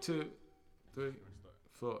two, three, four.